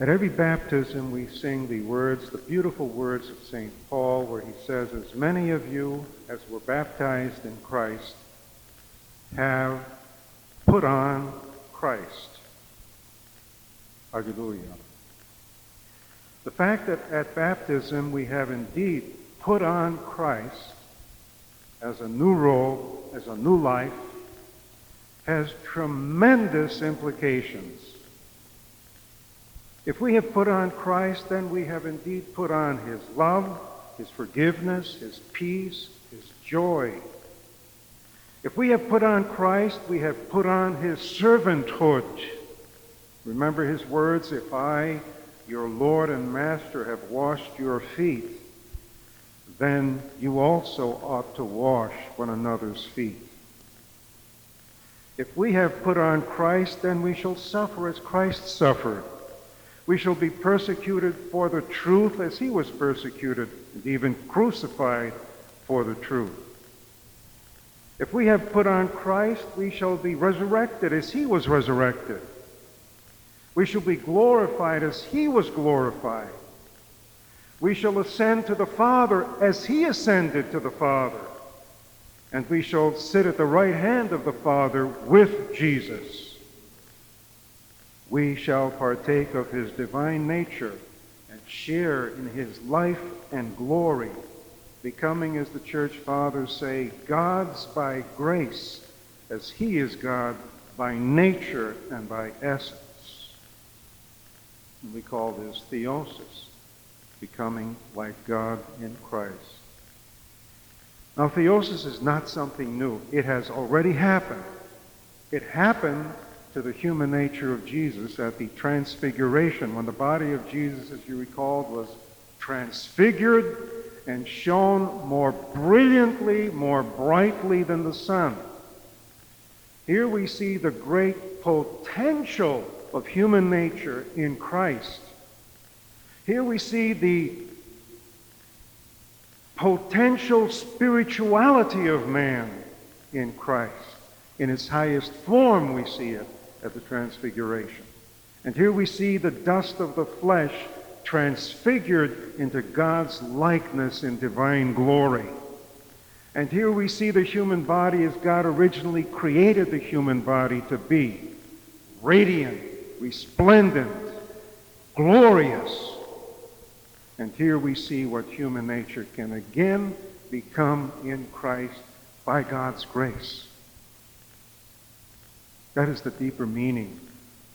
At every baptism, we sing the words, the beautiful words of St. Paul, where he says, As many of you as were baptized in Christ have put on Christ. Hallelujah. The fact that at baptism we have indeed put on Christ as a new role, as a new life, has tremendous implications. If we have put on Christ, then we have indeed put on his love, his forgiveness, his peace, his joy. If we have put on Christ, we have put on his servanthood. Remember his words, if I, your Lord and Master, have washed your feet, then you also ought to wash one another's feet. If we have put on Christ, then we shall suffer as Christ suffered. We shall be persecuted for the truth as he was persecuted and even crucified for the truth. If we have put on Christ, we shall be resurrected as he was resurrected. We shall be glorified as he was glorified. We shall ascend to the Father as he ascended to the Father. And we shall sit at the right hand of the Father with Jesus we shall partake of his divine nature and share in his life and glory, becoming, as the church fathers say, God's by grace, as he is God by nature and by essence. And we call this theosis, becoming like God in Christ. Now, theosis is not something new. It has already happened. It happened to the human nature of Jesus at the transfiguration, when the body of Jesus, as you recalled, was transfigured and shone more brilliantly, more brightly than the sun. Here we see the great potential of human nature in Christ. Here we see the potential spirituality of man in Christ. In its highest form, we see it at the Transfiguration. And here we see the dust of the flesh transfigured into God's likeness in divine glory. And here we see the human body as God originally created the human body to be radiant, resplendent, glorious. And here we see what human nature can again become in Christ by God's grace. That is the deeper meaning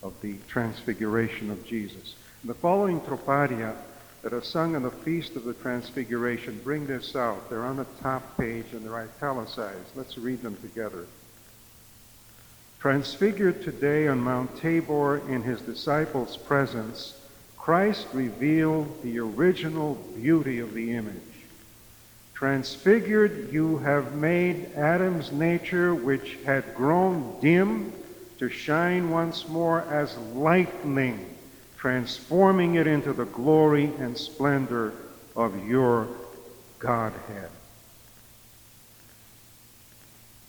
of the transfiguration of Jesus. the following troparia that are sung on the Feast of the Transfiguration bring this out. They're on the top page and they're italicized. Let's read them together. Transfigured today on Mount Tabor in his disciples' presence, Christ revealed the original beauty of the image. Transfigured, you have made Adam's nature, which had grown dim, to shine once more as lightning, transforming it into the glory and splendor of your Godhead.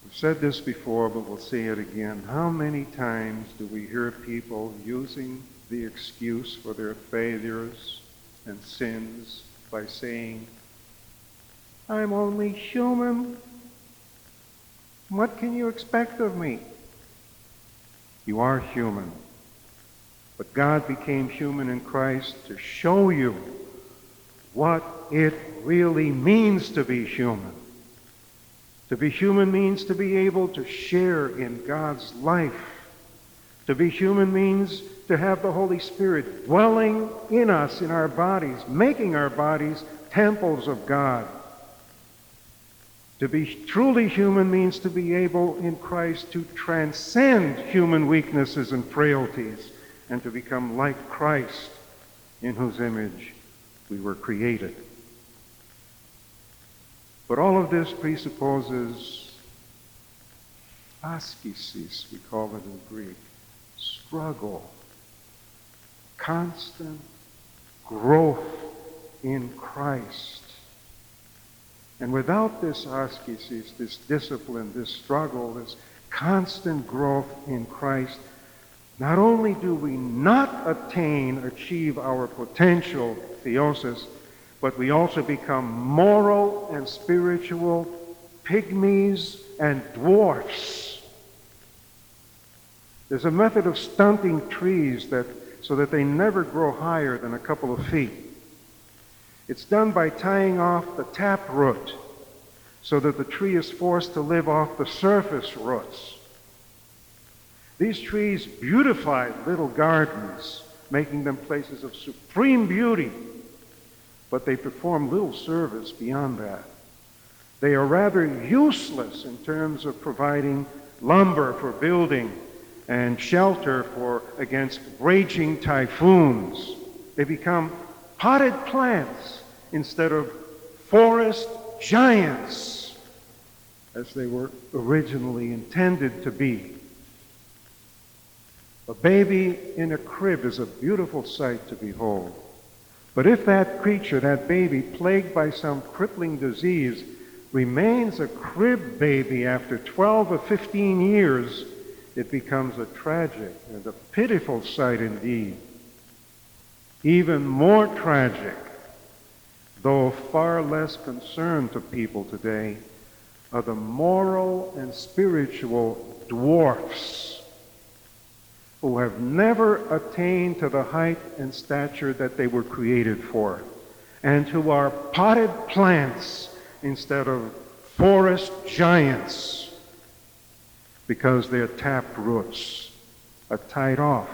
We've said this before, but we'll say it again. How many times do we hear people using the excuse for their failures and sins by saying, I'm only human. What can you expect of me? You are human. But God became human in Christ to show you what it really means to be human. To be human means to be able to share in God's life. To be human means to have the Holy Spirit dwelling in us, in our bodies, making our bodies temples of God. To be truly human means to be able in Christ to transcend human weaknesses and frailties and to become like Christ in whose image we were created. But all of this presupposes askesis, we call it in Greek, struggle, constant growth in Christ. And without this askesis, this discipline, this struggle, this constant growth in Christ, not only do we not attain, achieve our potential, theosis, but we also become moral and spiritual pygmies and dwarfs. There's a method of stunting trees that, so that they never grow higher than a couple of feet. It's done by tying off the tap root so that the tree is forced to live off the surface roots. These trees beautify little gardens, making them places of supreme beauty, but they perform little service beyond that. They are rather useless in terms of providing lumber for building and shelter for against raging typhoons. They become potted plants instead of forest giants as they were originally intended to be. A baby in a crib is a beautiful sight to behold. But if that creature, that baby, plagued by some crippling disease, remains a crib baby after 12 or 15 years, it becomes a tragic and a pitiful sight indeed. Even more tragic, though far less concern to people today, are the moral and spiritual dwarfs who have never attained to the height and stature that they were created for, and who are potted plants instead of forest giants because their tapped roots are tied off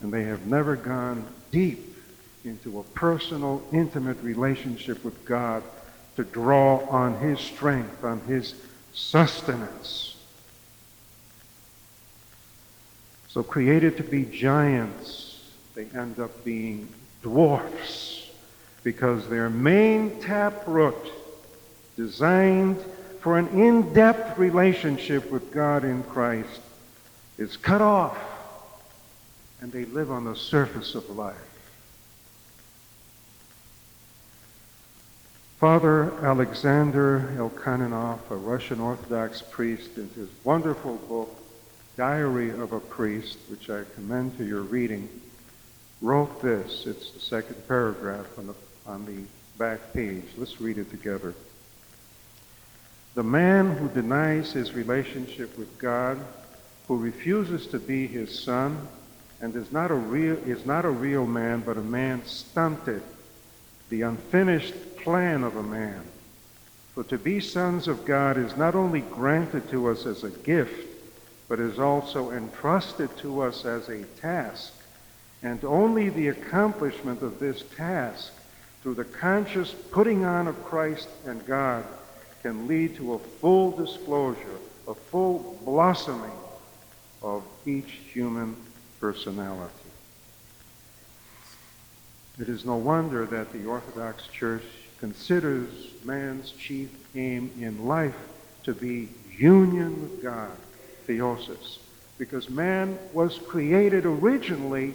and they have never gone deep into a personal, intimate relationship with God to draw on His strength, on His sustenance. So, created to be giants, they end up being dwarfs because their main taproot designed for an in-depth relationship with God in Christ is cut off and they live on the surface of life. Father Alexander Elchaninov, a Russian Orthodox priest, in his wonderful book, Diary of a Priest, which I commend to your reading, wrote this. It's the second paragraph on the, on the back page. Let's read it together. The man who denies his relationship with God, who refuses to be his son, and is not a real, is not a real man, but a man stunted, the unfinished plan of a man. For to be sons of God is not only granted to us as a gift, but is also entrusted to us as a task. And only the accomplishment of this task, through the conscious putting on of Christ and God, can lead to a full disclosure, a full blossoming of each human personality. It is no wonder that the Orthodox Church considers man's chief aim in life to be union with God, theosis, because man was created originally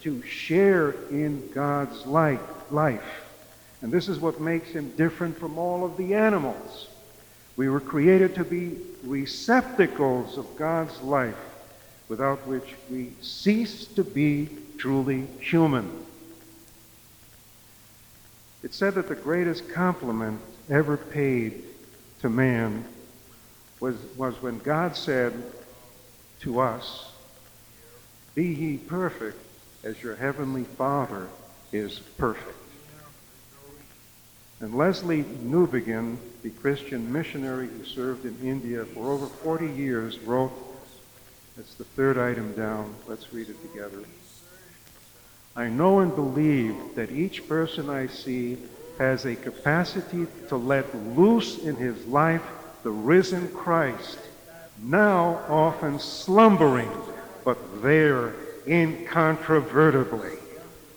to share in God's light, life. And this is what makes him different from all of the animals. We were created to be receptacles of God's life, without which we cease to be truly human. It's said that the greatest compliment ever paid to man was, was when God said to us, Be ye perfect as your heavenly Father is perfect. And Lesslie Newbigin, the Christian missionary who served in India for over 40 years, wrote, that's the third item down, let's read it together. I know and believe that each person I see has a capacity to let loose in his life the risen Christ, now often slumbering, but there incontrovertibly.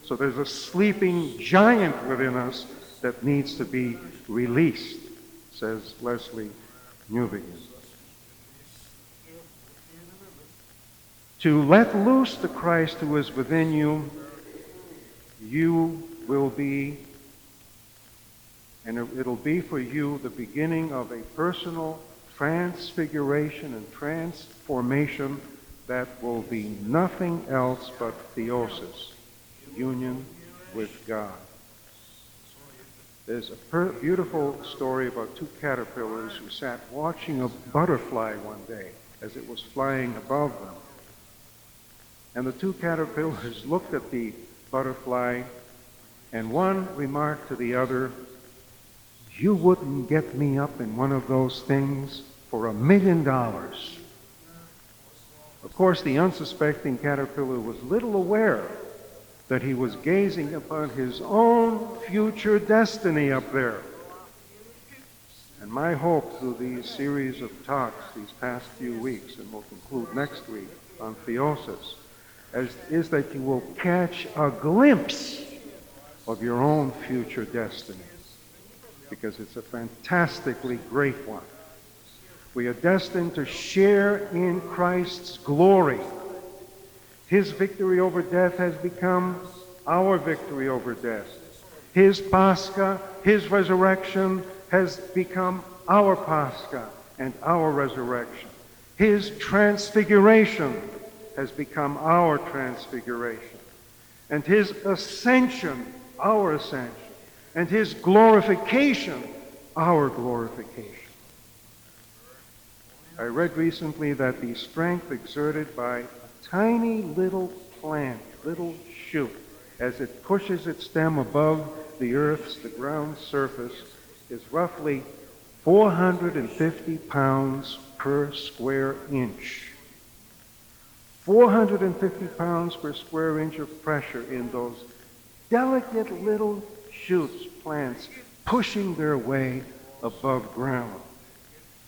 So there's a sleeping giant within us that needs to be released, says Lesslie Newbigin. To let loose the Christ who is within you, you will be, and it'll be for you the beginning of a personal transfiguration and transformation that will be nothing else but theosis, union with God. There's a per- beautiful story about two caterpillars who sat watching a butterfly one day as it was flying above them. And the two caterpillars looked at the butterfly, and one remarked to the other, You wouldn't get me up in one of those things for a million dollars. Of course, the unsuspecting caterpillar was little aware that he was gazing upon his own future destiny up there. And my hope through these series of talks these past few weeks, and we'll conclude next week on theosis, is, is that you will catch a glimpse of your own future destiny. Because it's a fantastically great one. We are destined to share in Christ's glory. His victory over death has become our victory over death. His Pascha, his resurrection, has become our Pascha and our resurrection. His transfiguration has become our transfiguration. And his ascension, our ascension. And his glorification, our glorification. I read recently that the strength exerted by a tiny little plant, little shoot, as it pushes its stem above the earth's, the ground surface, is roughly 450 pounds per square inch. 450 pounds per square inch of pressure in those delicate little shoots, plants, pushing their way above ground.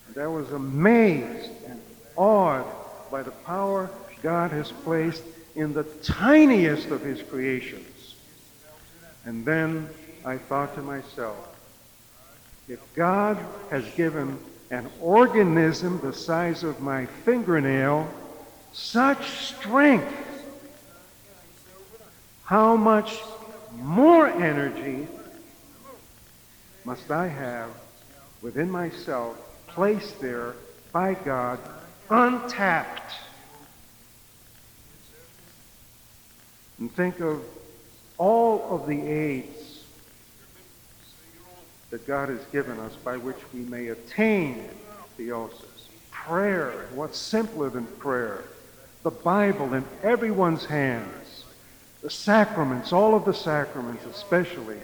And I was amazed and awed by the power God has placed in the tiniest of his creations. And then I thought to myself, if God has given an organism the size of my fingernail such strength, how much more energy must I have within myself, placed there by God, untapped? And think of all of the aids that God has given us by which we may attain theosis. Prayer, what's simpler than prayer? The Bible in everyone's hands. The sacraments, all of the sacraments, especially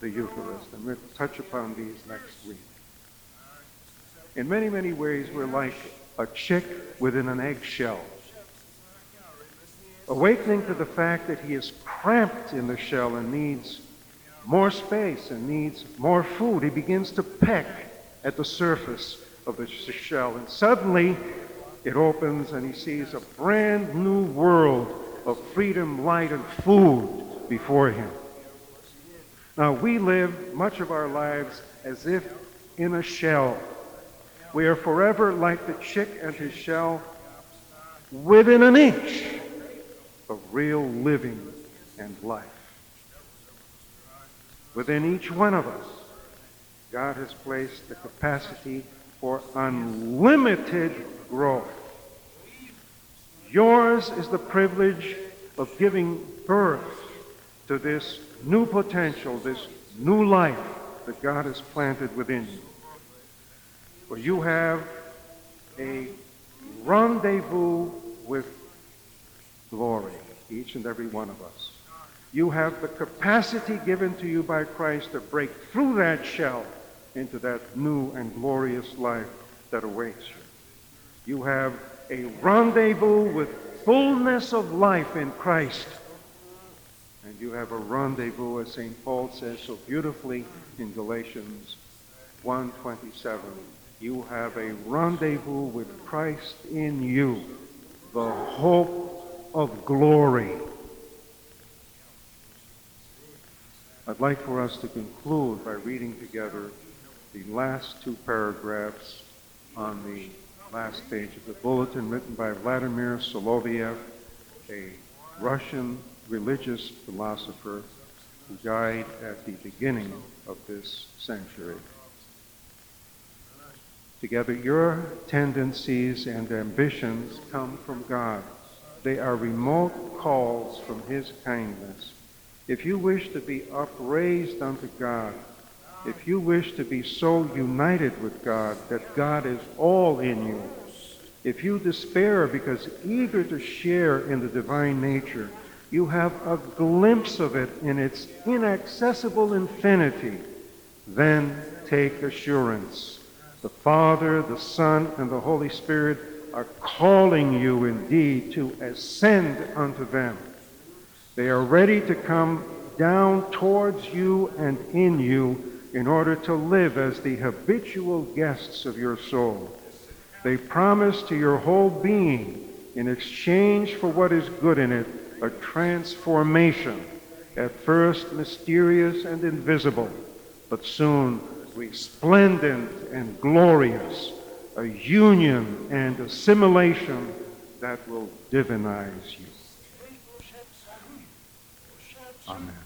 the Eucharist. And we'll touch upon these next week. In many, many ways, we're like a chick within an eggshell. Awakening to the fact that he is cramped in the shell and needs more space and needs more food, he begins to peck at the surface of the shell. And suddenly it opens and he sees a brand new world of freedom, light, and food before him. Now, we live much of our lives as if in a shell. We are forever like the chick and his shell within an inch of real living and life. Within each one of us, God has placed the capacity for unlimited growth. Yours is the privilege of giving birth to this new potential, this new life that God has planted within you. For you have a rendezvous with glory, each and every one of us. You have the capacity given to you by Christ to break through that shell into that new and glorious life that awaits you. You have a rendezvous with fullness of life in Christ. And you have a rendezvous, as St. Paul says so beautifully in Galatians 1.27. You have a rendezvous with Christ in you, the hope of glory. I'd like for us to conclude by reading together the last two paragraphs on the last page of the bulletin written by Vladimir Soloviev, a Russian religious philosopher who died at the beginning of this century. Together, your tendencies and ambitions come from God. They are remote calls from his kindness. If you wish to be upraised unto God, if you wish to be so united with God that God is all in you, if you despair because eager to share in the divine nature, you have a glimpse of it in its inaccessible infinity, then take assurance. The Father, the Son, and the Holy Spirit are calling you indeed to ascend unto them. They are ready to come down towards you and in you in order to live as the habitual guests of your soul. They promise to your whole being, in exchange for what is good in it, a transformation, at first mysterious and invisible, but soon resplendent and glorious, a union and assimilation that will divinize you. Amen.